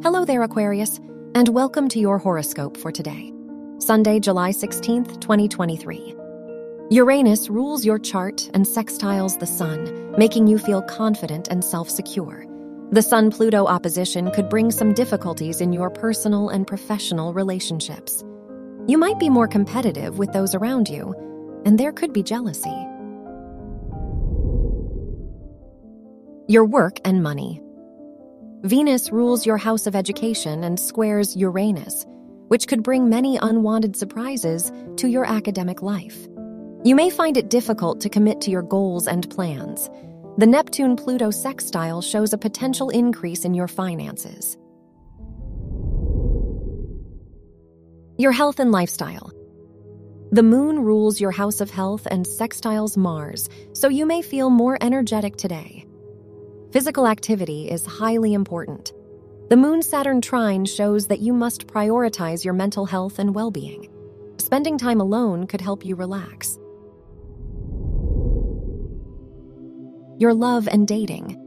Hello there, Aquarius, and welcome to your horoscope for today, Sunday, July 16th, 2023. Uranus rules your chart and sextiles the Sun, making you feel confident and self secure. The Sun Pluto opposition could bring some difficulties in your personal and professional relationships. You might be more competitive with those around you, and there could be jealousy. Your work and money. Venus rules your house of education and squares Uranus, which could bring many unwanted surprises to your academic life. You may find it difficult to commit to your goals and plans. The Neptune Pluto sextile shows a potential increase in your finances. Your health and lifestyle. The moon rules your house of health and sextiles Mars, so you may feel more energetic today. Physical activity is highly important. The Moon Saturn trine shows that you must prioritize your mental health and well being. Spending time alone could help you relax. Your love and dating.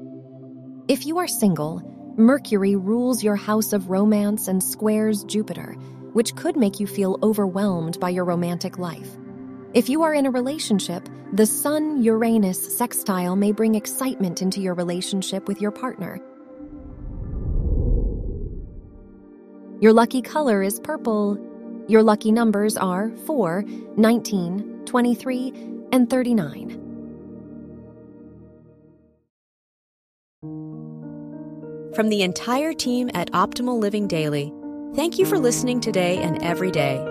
If you are single, Mercury rules your house of romance and squares Jupiter, which could make you feel overwhelmed by your romantic life. If you are in a relationship, the Sun Uranus sextile may bring excitement into your relationship with your partner. Your lucky color is purple. Your lucky numbers are 4, 19, 23, and 39. From the entire team at Optimal Living Daily, thank you for listening today and every day